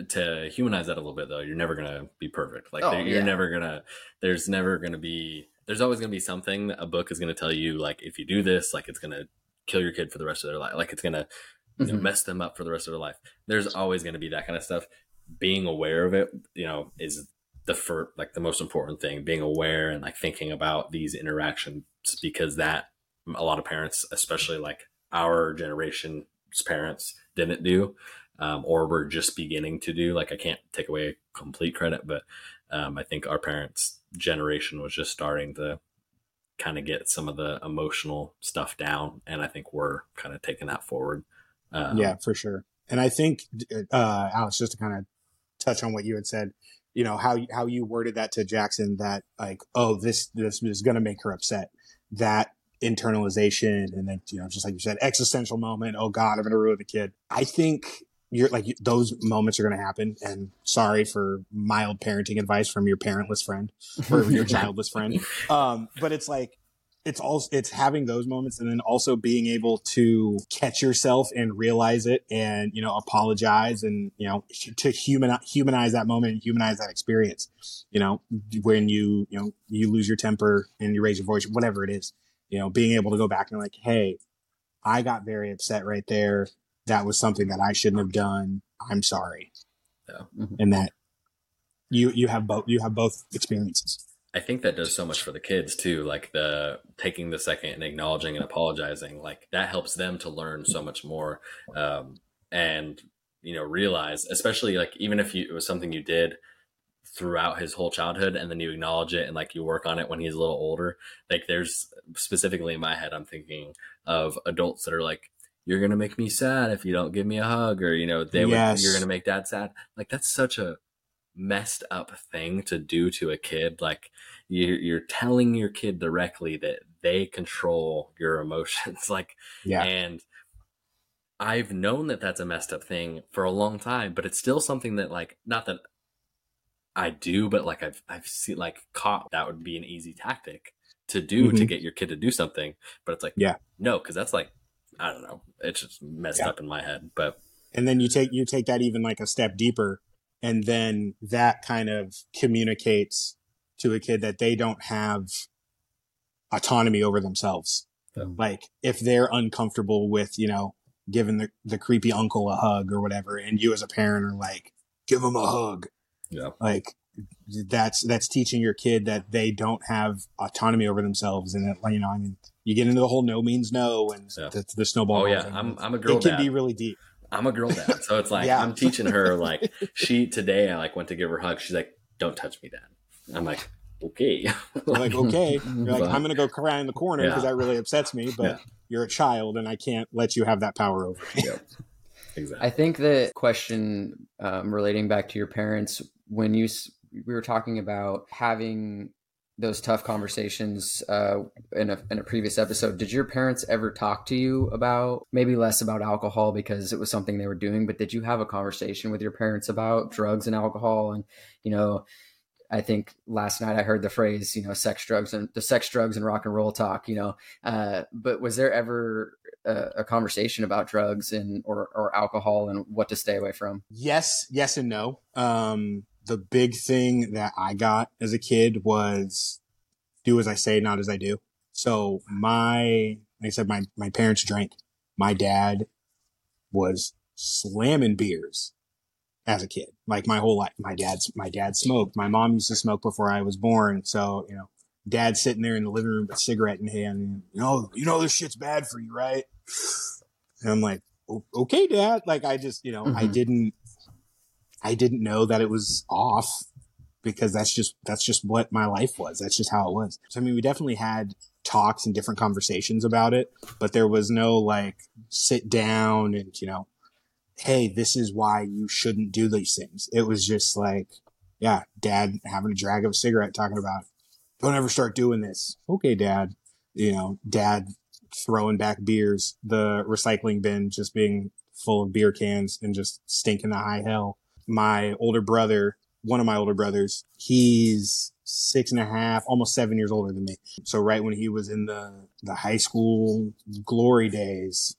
to humanize that a little bit though. You're never going to be perfect. Like oh, you're yeah. never gonna. There's never going to be. There's always going to be something a book is going to tell you like if you do this, like it's going to kill your kid for the rest of their life. Like it's going to mm-hmm. mess them up for the rest of their life. There's always going to be that kind of stuff. Being aware of it, you know, is the for like the most important thing, being aware and like thinking about these interactions because that a lot of parents, especially like our generation's parents, didn't do, um, or were just beginning to do. Like I can't take away complete credit, but um, I think our parents' generation was just starting to kind of get some of the emotional stuff down, and I think we're kind of taking that forward. Um, yeah, for sure. And I think, uh, Alex, just to kind of touch on what you had said, you know how how you worded that to Jackson that like oh this this is going to make her upset that internalization and then you know just like you said existential moment oh god I'm going to ruin the kid. I think you're like those moments are going to happen. And sorry for mild parenting advice from your parentless friend or your childless friend. Um but it's like it's also it's having those moments and then also being able to catch yourself and realize it and you know apologize and you know to human humanize that moment and humanize that experience you know when you you know you lose your temper and you raise your voice whatever it is you know being able to go back and like hey i got very upset right there that was something that i shouldn't have done i'm sorry yeah. Mm-hmm. and that you you have both you have both experiences I think that does so much for the kids too. Like the taking the second and acknowledging and apologizing, like that helps them to learn so much more. Um, and, you know, realize, especially like even if you, it was something you did throughout his whole childhood and then you acknowledge it and like you work on it when he's a little older, like there's specifically in my head, I'm thinking of adults that are like, you're to make me sad if you don't give me a hug or, you know, they yes. would, you're to make dad sad. Like that's such a, messed up thing to do to a kid. Like you're, you're telling your kid directly that they control your emotions. like, yeah. And I've known that that's a messed up thing for a long time, but it's still something that like, not that I do, but like I've, I've seen like caught that would be an easy tactic to do mm-hmm. to get your kid to do something. But it's like, yeah, no, cause that's like, I don't know. It's just messed yeah. up in my head, but. And then you take, you take that even like a step deeper and then that kind of communicates to a kid that they don't have autonomy over themselves. Yeah. Like if they're uncomfortable with, you know, giving the, the creepy uncle a hug or whatever, and you as a parent are like, give him a hug. Yeah. Like that's, that's teaching your kid that they don't have autonomy over themselves. And that, you know, I mean, you get into the whole no means no and yeah. the, the, snowball. Oh yeah. I'm, I'm a girl. It can be really deep. I'm a girl dad. So it's like, yeah. I'm teaching her like, she today, I like went to give her a hug. She's like, don't touch me, dad. I'm like, okay. like, okay. You're like, but, I'm going to go cry in the corner because yeah. that really upsets me, but yeah. you're a child and I can't let you have that power over me. Yep. Exactly. I think the question um, relating back to your parents, when you, we were talking about having those tough conversations uh, in a in a previous episode. Did your parents ever talk to you about maybe less about alcohol because it was something they were doing, but did you have a conversation with your parents about drugs and alcohol? And you know, I think last night I heard the phrase, you know, sex, drugs, and the sex, drugs, and rock and roll talk. You know, uh, but was there ever a, a, conversation about drugs and or or alcohol and what to stay away from? Yes, yes, and no. Um, the big thing that I got as a kid was do as I say, not as I do. So my, like I said, my, my parents drank. My dad was slamming beers as a kid, like my whole life. My dad's, my dad smoked. My mom used to smoke before I was born. So, you know, dad sitting there in the living room with a cigarette in hand, you know, you know, this shit's bad for you, right? And I'm like, okay, dad. Like I just, you know, mm-hmm. I didn't, I didn't know that it was off because that's just, that's just what my life was. That's just how it was. So, I mean, we definitely had talks and different conversations about it, but there was no like sit down and, you know, Hey, this is why you shouldn't do these things. It was just like, yeah, dad having a drag of a cigarette talking about, don't ever start doing this. Okay, dad. You know, dad throwing back beers, the recycling bin just being full of beer cans and just stinking the high hell my older brother, one of my older brothers, he's six and a half, almost seven years older than me. So right when he was in the, the high school glory days,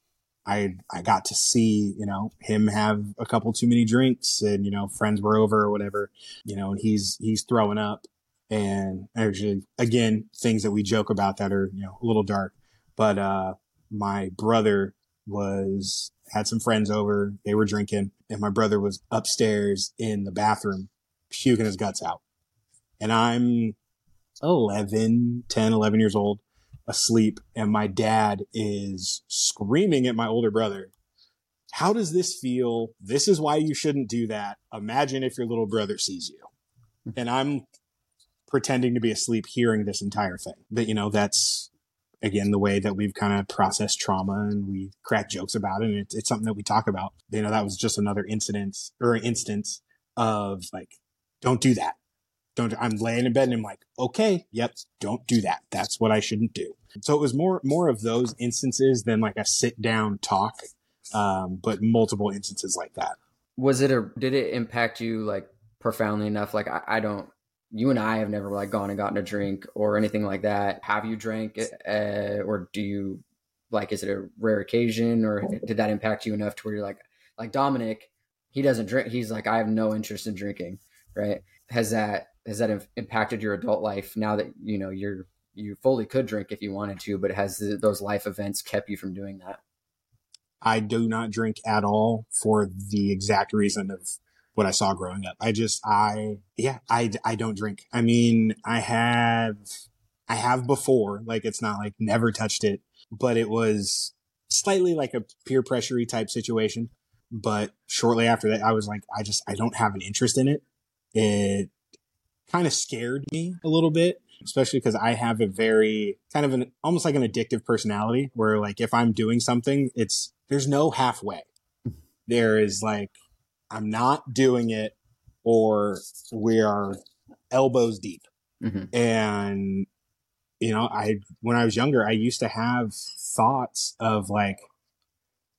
I, I got to see, you know, him have a couple too many drinks and, you know, friends were over or whatever, you know, and he's, he's throwing up and actually, again, things that we joke about that are, you know, a little dark. But, uh, my brother was had some friends over. They were drinking, and my brother was upstairs in the bathroom puking his guts out. and I'm 11, 10, 11 years old, asleep, and my dad is screaming at my older brother. How does this feel? This is why you shouldn't do that. Imagine if your little brother sees you. Hmm. And I'm pretending to be asleep hearing this entire thing. But, you know, that's again the way that we've kind of processed trauma and we crack jokes about it and it's, it's something that we talk about you know that was just another incident or instance of like don't do that don't i'm laying in bed and i'm like okay yep don't do that that's what i shouldn't do so it was more more of those instances than like a sit down talk um, but multiple instances like that was it a did it impact you like profoundly enough like I, I don't you and I have never like gone and gotten a drink or anything like that. Have you drank, uh, or do you like? Is it a rare occasion, or did that impact you enough to where you're like, like Dominic, he doesn't drink. He's like, I have no interest in drinking. Right? Has that has that impacted your adult life now that you know you're you fully could drink if you wanted to, but has those life events kept you from doing that? I do not drink at all for the exact reason of what I saw growing up. I just, I, yeah, I, I don't drink. I mean, I have, I have before, like it's not like never touched it, but it was slightly like a peer pressure type situation. But shortly after that, I was like, I just, I don't have an interest in it. It kind of scared me a little bit, especially because I have a very kind of an almost like an addictive personality where like if I'm doing something, it's, there's no halfway. There is like, I'm not doing it or we are elbows deep. Mm-hmm. And, you know, I, when I was younger, I used to have thoughts of like,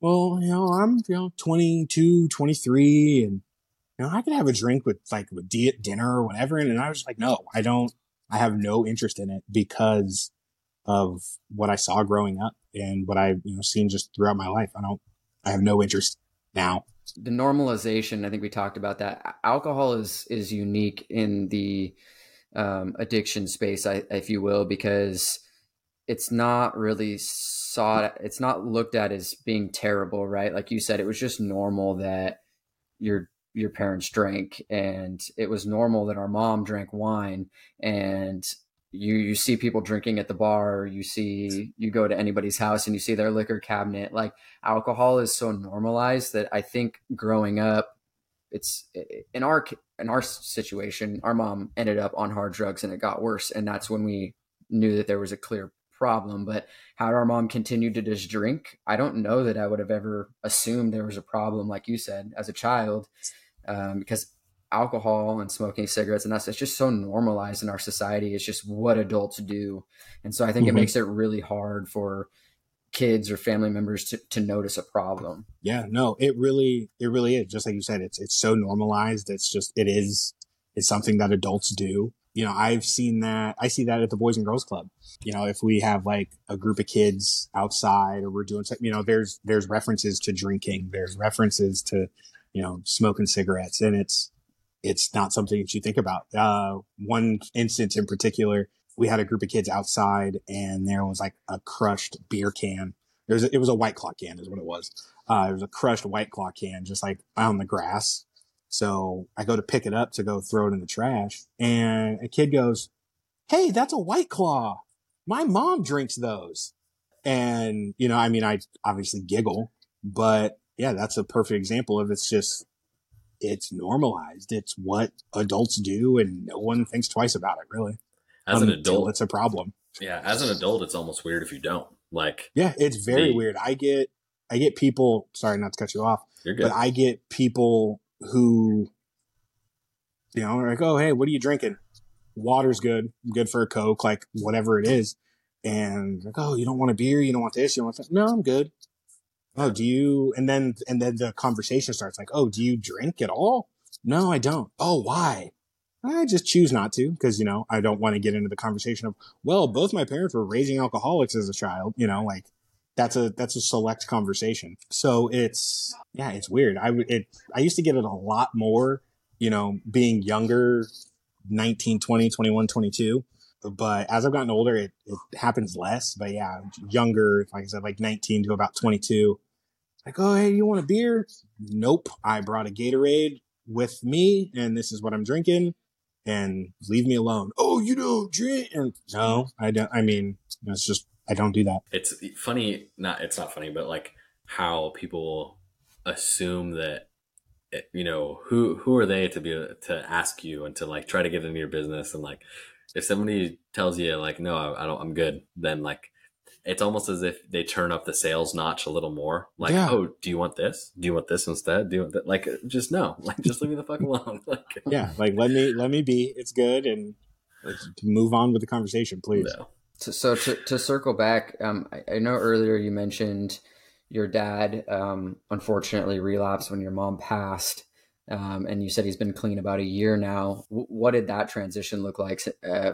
well, you know, I'm, you know, 22, 23 and, you know, I could have a drink with like with dinner or whatever. And, and I was like, no, I don't, I have no interest in it because of what I saw growing up and what I've, you know, seen just throughout my life. I don't, I have no interest now the normalization i think we talked about that alcohol is is unique in the um, addiction space I, if you will because it's not really sought it's not looked at as being terrible right like you said it was just normal that your your parents drank and it was normal that our mom drank wine and you you see people drinking at the bar you see you go to anybody's house and you see their liquor cabinet like alcohol is so normalized that i think growing up it's in our in our situation our mom ended up on hard drugs and it got worse and that's when we knew that there was a clear problem but how our mom continued to just drink i don't know that i would have ever assumed there was a problem like you said as a child um, because alcohol and smoking cigarettes and that's it's just so normalized in our society. It's just what adults do. And so i think mm-hmm. it makes it really hard for kids or family members to, to notice a problem. Yeah no it really it really is. Just like you said it's it's so normalized. It's just it is it's something that adults do. You know i've seen that i see that at the boys and girls club. You know if we have like a group of kids outside or we're doing something you know there's there's references to drinking. There's references to you know smoking cigarettes and it's it's not something that you think about. Uh, one instance in particular, we had a group of kids outside and there was like a crushed beer can. It was, it was a white claw can is what it was. Uh, it was a crushed white claw can just like on the grass. So I go to pick it up to go throw it in the trash and a kid goes, Hey, that's a white claw. My mom drinks those. And, you know, I mean, I obviously giggle, but yeah, that's a perfect example of it's just it's normalized. It's what adults do, and no one thinks twice about it. Really, as um, an adult, it's a problem. Yeah, as an adult, it's almost weird if you don't. Like, yeah, it's very the, weird. I get, I get people. Sorry, not to cut you off. You're good. But I get people who, you know, are like, "Oh, hey, what are you drinking? Water's good. Good for a Coke, like whatever it is." And like, "Oh, you don't want a beer? You don't want this? You don't want that?" No, I'm good oh, do you, and then, and then the conversation starts like, oh, do you drink at all? No, I don't. Oh, why? I just choose not to because, you know, I don't want to get into the conversation of, well, both my parents were raising alcoholics as a child, you know, like that's a, that's a select conversation. So it's, yeah, it's weird. I would, it, I used to get it a lot more, you know, being younger, 19, 20, 21, 22 but as I've gotten older, it, it happens less. But yeah, younger, like I said, like 19 to about 22, like, oh, hey, you want a beer? Nope. I brought a Gatorade with me and this is what I'm drinking. and leave me alone. Oh, you don't drink? And no, I don't. I mean, it's just I don't do that. It's funny. Not it's not funny, but like how people assume that eh, you know who who are they to be to ask you and to like try to get into your business and like if somebody tells you like no I, I don't I'm good then like it's almost as if they turn up the sales notch a little more. Like, yeah. oh, do you want this? Do you want this instead? Do you want that? Like, just no. Like, just leave me the fuck alone. like, yeah, like let me let me be. It's good, and move on with the conversation, please. No. So, so to to circle back, um, I, I, know earlier you mentioned your dad um, unfortunately relapsed when your mom passed. Um, and you said he's been clean about a year now. W- what did that transition look like uh,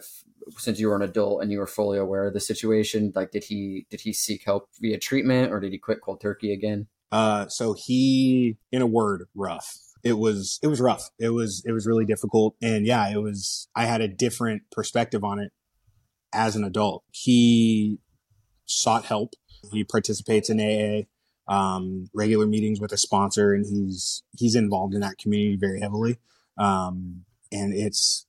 since you were an adult and you were fully aware of the situation? Like, did he did he seek help via treatment or did he quit cold turkey again? Uh, so he, in a word, rough. It was it was rough. It was it was really difficult, and yeah, it was. I had a different perspective on it as an adult. He sought help. He participates in AA um, regular meetings with a sponsor, and he's he's involved in that community very heavily. Um, and it's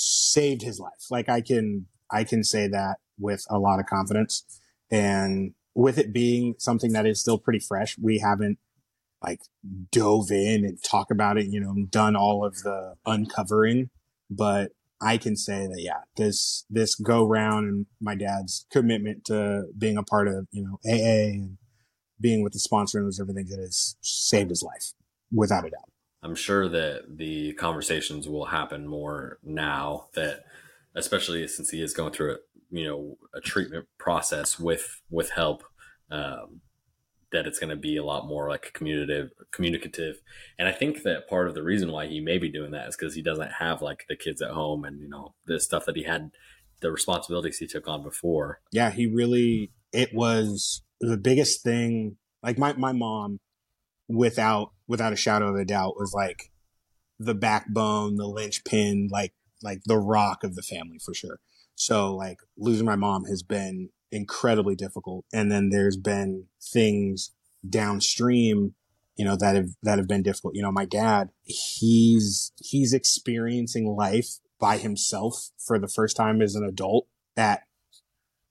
saved his life. Like I can I can say that with a lot of confidence. And with it being something that is still pretty fresh, we haven't like dove in and talk about it, you know, done all of the uncovering, but I can say that yeah, this this go round and my dad's commitment to being a part of you know AA and being with the sponsor and those everything that has saved his life without a doubt. I'm sure that the conversations will happen more now that, especially since he is going through a you know a treatment process with with help. Um, that it's going to be a lot more like communicative communicative and i think that part of the reason why he may be doing that is because he doesn't have like the kids at home and you know the stuff that he had the responsibilities he took on before yeah he really it was the biggest thing, like my, my mom, without, without a shadow of a doubt was like the backbone, the linchpin, like, like the rock of the family for sure. So like losing my mom has been incredibly difficult. And then there's been things downstream, you know, that have, that have been difficult. You know, my dad, he's, he's experiencing life by himself for the first time as an adult at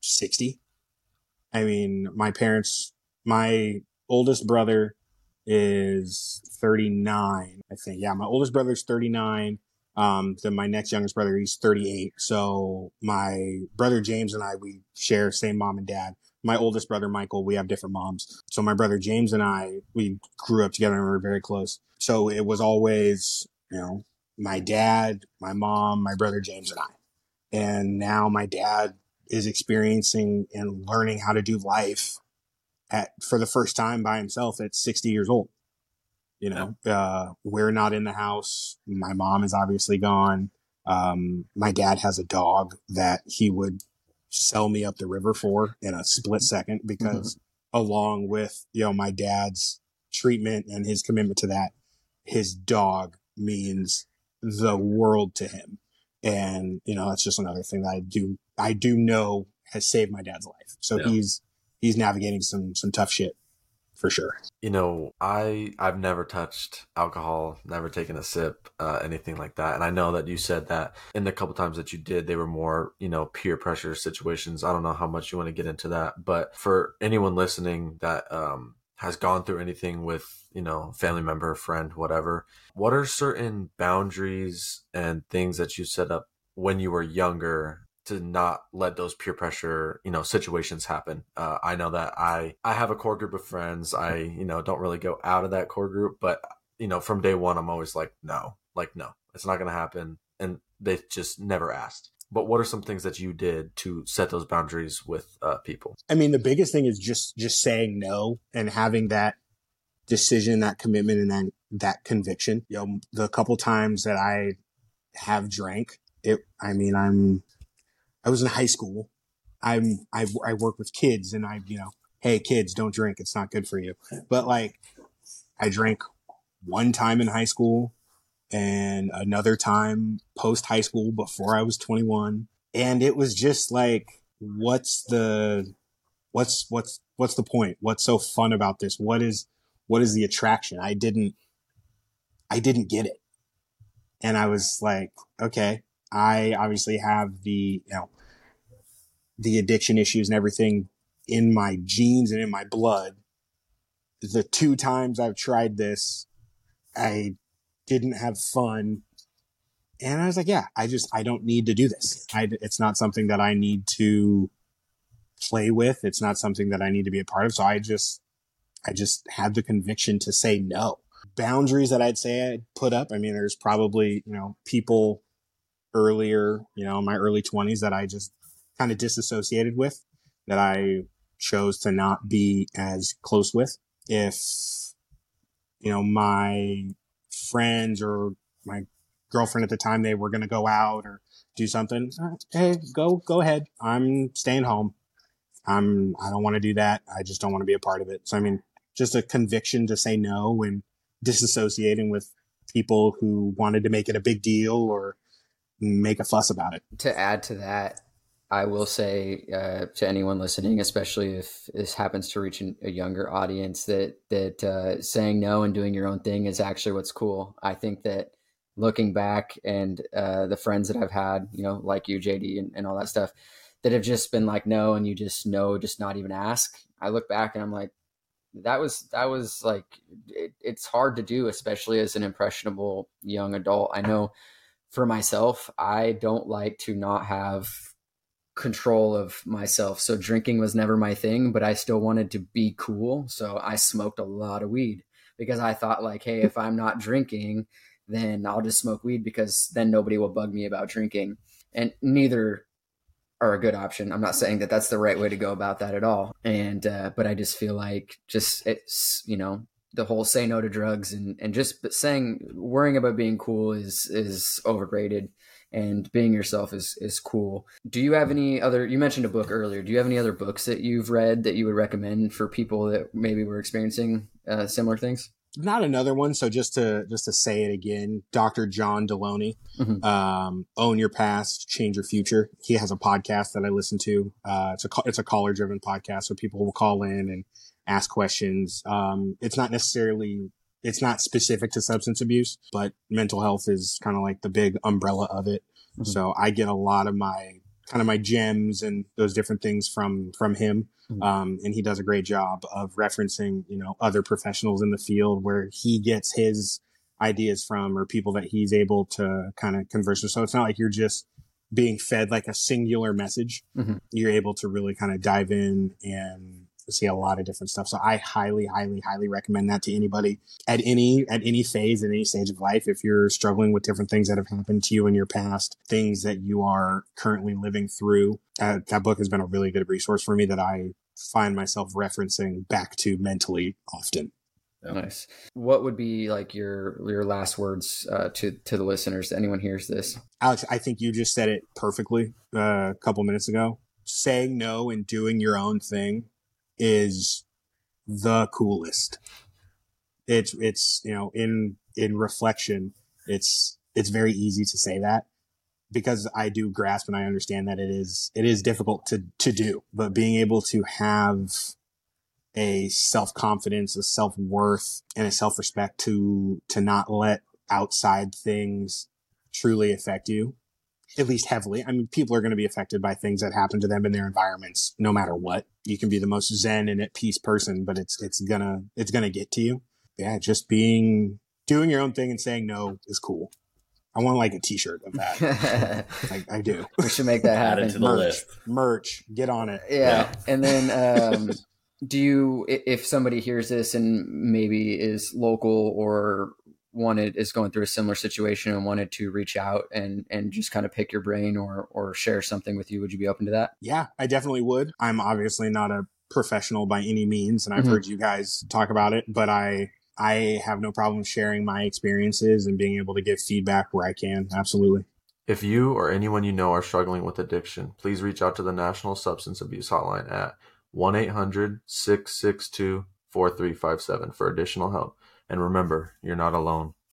60 I mean, my parents, my oldest brother is 39, I think. Yeah, my oldest brother's 39. Um, then my next youngest brother, he's 38. So my brother James and I, we share same mom and dad. My oldest brother, Michael, we have different moms. So my brother James and I, we grew up together and we were very close. So it was always, you know, my dad, my mom, my brother James and I. And now my dad is experiencing and learning how to do life at for the first time by himself at 60 years old. You know, uh, we're not in the house. My mom is obviously gone. Um, my dad has a dog that he would sell me up the river for in a split second because mm-hmm. along with, you know, my dad's treatment and his commitment to that, his dog means the world to him. And, you know, that's just another thing that I do, I do know has saved my dad's life. So yeah. he's, he's navigating some, some tough shit for sure. You know, I, I've never touched alcohol, never taken a sip, uh, anything like that. And I know that you said that in the couple times that you did, they were more, you know, peer pressure situations. I don't know how much you want to get into that, but for anyone listening that, um, has gone through anything with, you know, family member, friend, whatever, what are certain boundaries and things that you set up when you were younger to not let those peer pressure, you know, situations happen? Uh, I know that I, I have a core group of friends. I, you know, don't really go out of that core group, but, you know, from day one, I'm always like, no, like, no, it's not going to happen. And they just never asked but what are some things that you did to set those boundaries with uh, people i mean the biggest thing is just just saying no and having that decision that commitment and then that conviction you know the couple times that i have drank it i mean i'm i was in high school i'm i, I work with kids and i you know hey kids don't drink it's not good for you but like i drank one time in high school and another time post high school before I was 21. And it was just like, what's the, what's, what's, what's the point? What's so fun about this? What is, what is the attraction? I didn't, I didn't get it. And I was like, okay, I obviously have the, you know, the addiction issues and everything in my genes and in my blood. The two times I've tried this, I didn't have fun. And I was like, yeah, I just, I don't need to do this. I, it's not something that I need to play with. It's not something that I need to be a part of. So I just, I just had the conviction to say no. Boundaries that I'd say I'd put up. I mean, there's probably, you know, people earlier, you know, my early 20s that I just kind of disassociated with, that I chose to not be as close with. If, you know, my friends or my girlfriend at the time, they were going to go out or do something. Hey, go, go ahead. I'm staying home. I'm, I don't want to do that. I just don't want to be a part of it. So, I mean, just a conviction to say no and disassociating with people who wanted to make it a big deal or make a fuss about it. To add to that, I will say uh, to anyone listening, especially if this happens to reach an, a younger audience, that that uh, saying no and doing your own thing is actually what's cool. I think that looking back and uh, the friends that I've had, you know, like you, JD, and, and all that stuff, that have just been like no, and you just know, just not even ask. I look back and I'm like, that was that was like it, it's hard to do, especially as an impressionable young adult. I know for myself, I don't like to not have control of myself. So drinking was never my thing, but I still wanted to be cool. So I smoked a lot of weed because I thought like, hey, if I'm not drinking, then I'll just smoke weed because then nobody will bug me about drinking. And neither are a good option. I'm not saying that that's the right way to go about that at all. And uh, but I just feel like just it's you know the whole say no to drugs and and just saying worrying about being cool is is overrated and being yourself is is cool. Do you have any other? You mentioned a book earlier. Do you have any other books that you've read that you would recommend for people that maybe were experiencing uh, similar things? Not another one. So just to just to say it again, Dr. John Delony, mm-hmm. um, "Own Your Past, Change Your Future." He has a podcast that I listen to. Uh, it's a it's a caller driven podcast, so people will call in and ask questions. Um, it's not necessarily it's not specific to substance abuse, but mental health is kind of like the big umbrella of it. Mm-hmm. So I get a lot of my kind of my gems and those different things from from him. Mm-hmm. Um, and he does a great job of referencing, you know, other professionals in the field where he gets his ideas from or people that he's able to kind of converse with. So it's not like you're just being fed like a singular message. Mm-hmm. You're able to really kind of dive in and see a lot of different stuff. So I highly, highly, highly recommend that to anybody at any at any phase, at any stage of life. If you're struggling with different things that have happened to you in your past, things that you are currently living through, uh, that book has been a really good resource for me that I find myself referencing back to mentally often. Nice. What would be like your your last words uh, to to the listeners? Anyone hears this? Alex, I think you just said it perfectly uh, a couple minutes ago. Saying no and doing your own thing is the coolest. It's it's you know in in reflection, it's it's very easy to say that because I do grasp and I understand that it is it is difficult to to do, but being able to have a self confidence, a self worth, and a self respect to to not let outside things truly affect you at least heavily. I mean, people are going to be affected by things that happen to them in their environments, no matter what. You can be the most zen and at peace person, but it's, it's gonna, it's gonna get to you. Yeah. Just being, doing your own thing and saying no is cool. I want like a t-shirt of that. I, I, do. We should make that happen. Add it to the merch, list. Merch. Get on it. Yeah. yeah. And then, um, do you, if somebody hears this and maybe is local or wanted is going through a similar situation and wanted to reach out and and just kind of pick your brain or or share something with you would you be open to that? Yeah i definitely would. I'm obviously not a professional by any means and i've mm-hmm. heard you guys talk about it but i i have no problem sharing my experiences and being able to give feedback where i can. Absolutely. If you or anyone you know are struggling with addiction please reach out to the national substance abuse hotline at 1-800-662-4357 for additional help and remember, you're not alone.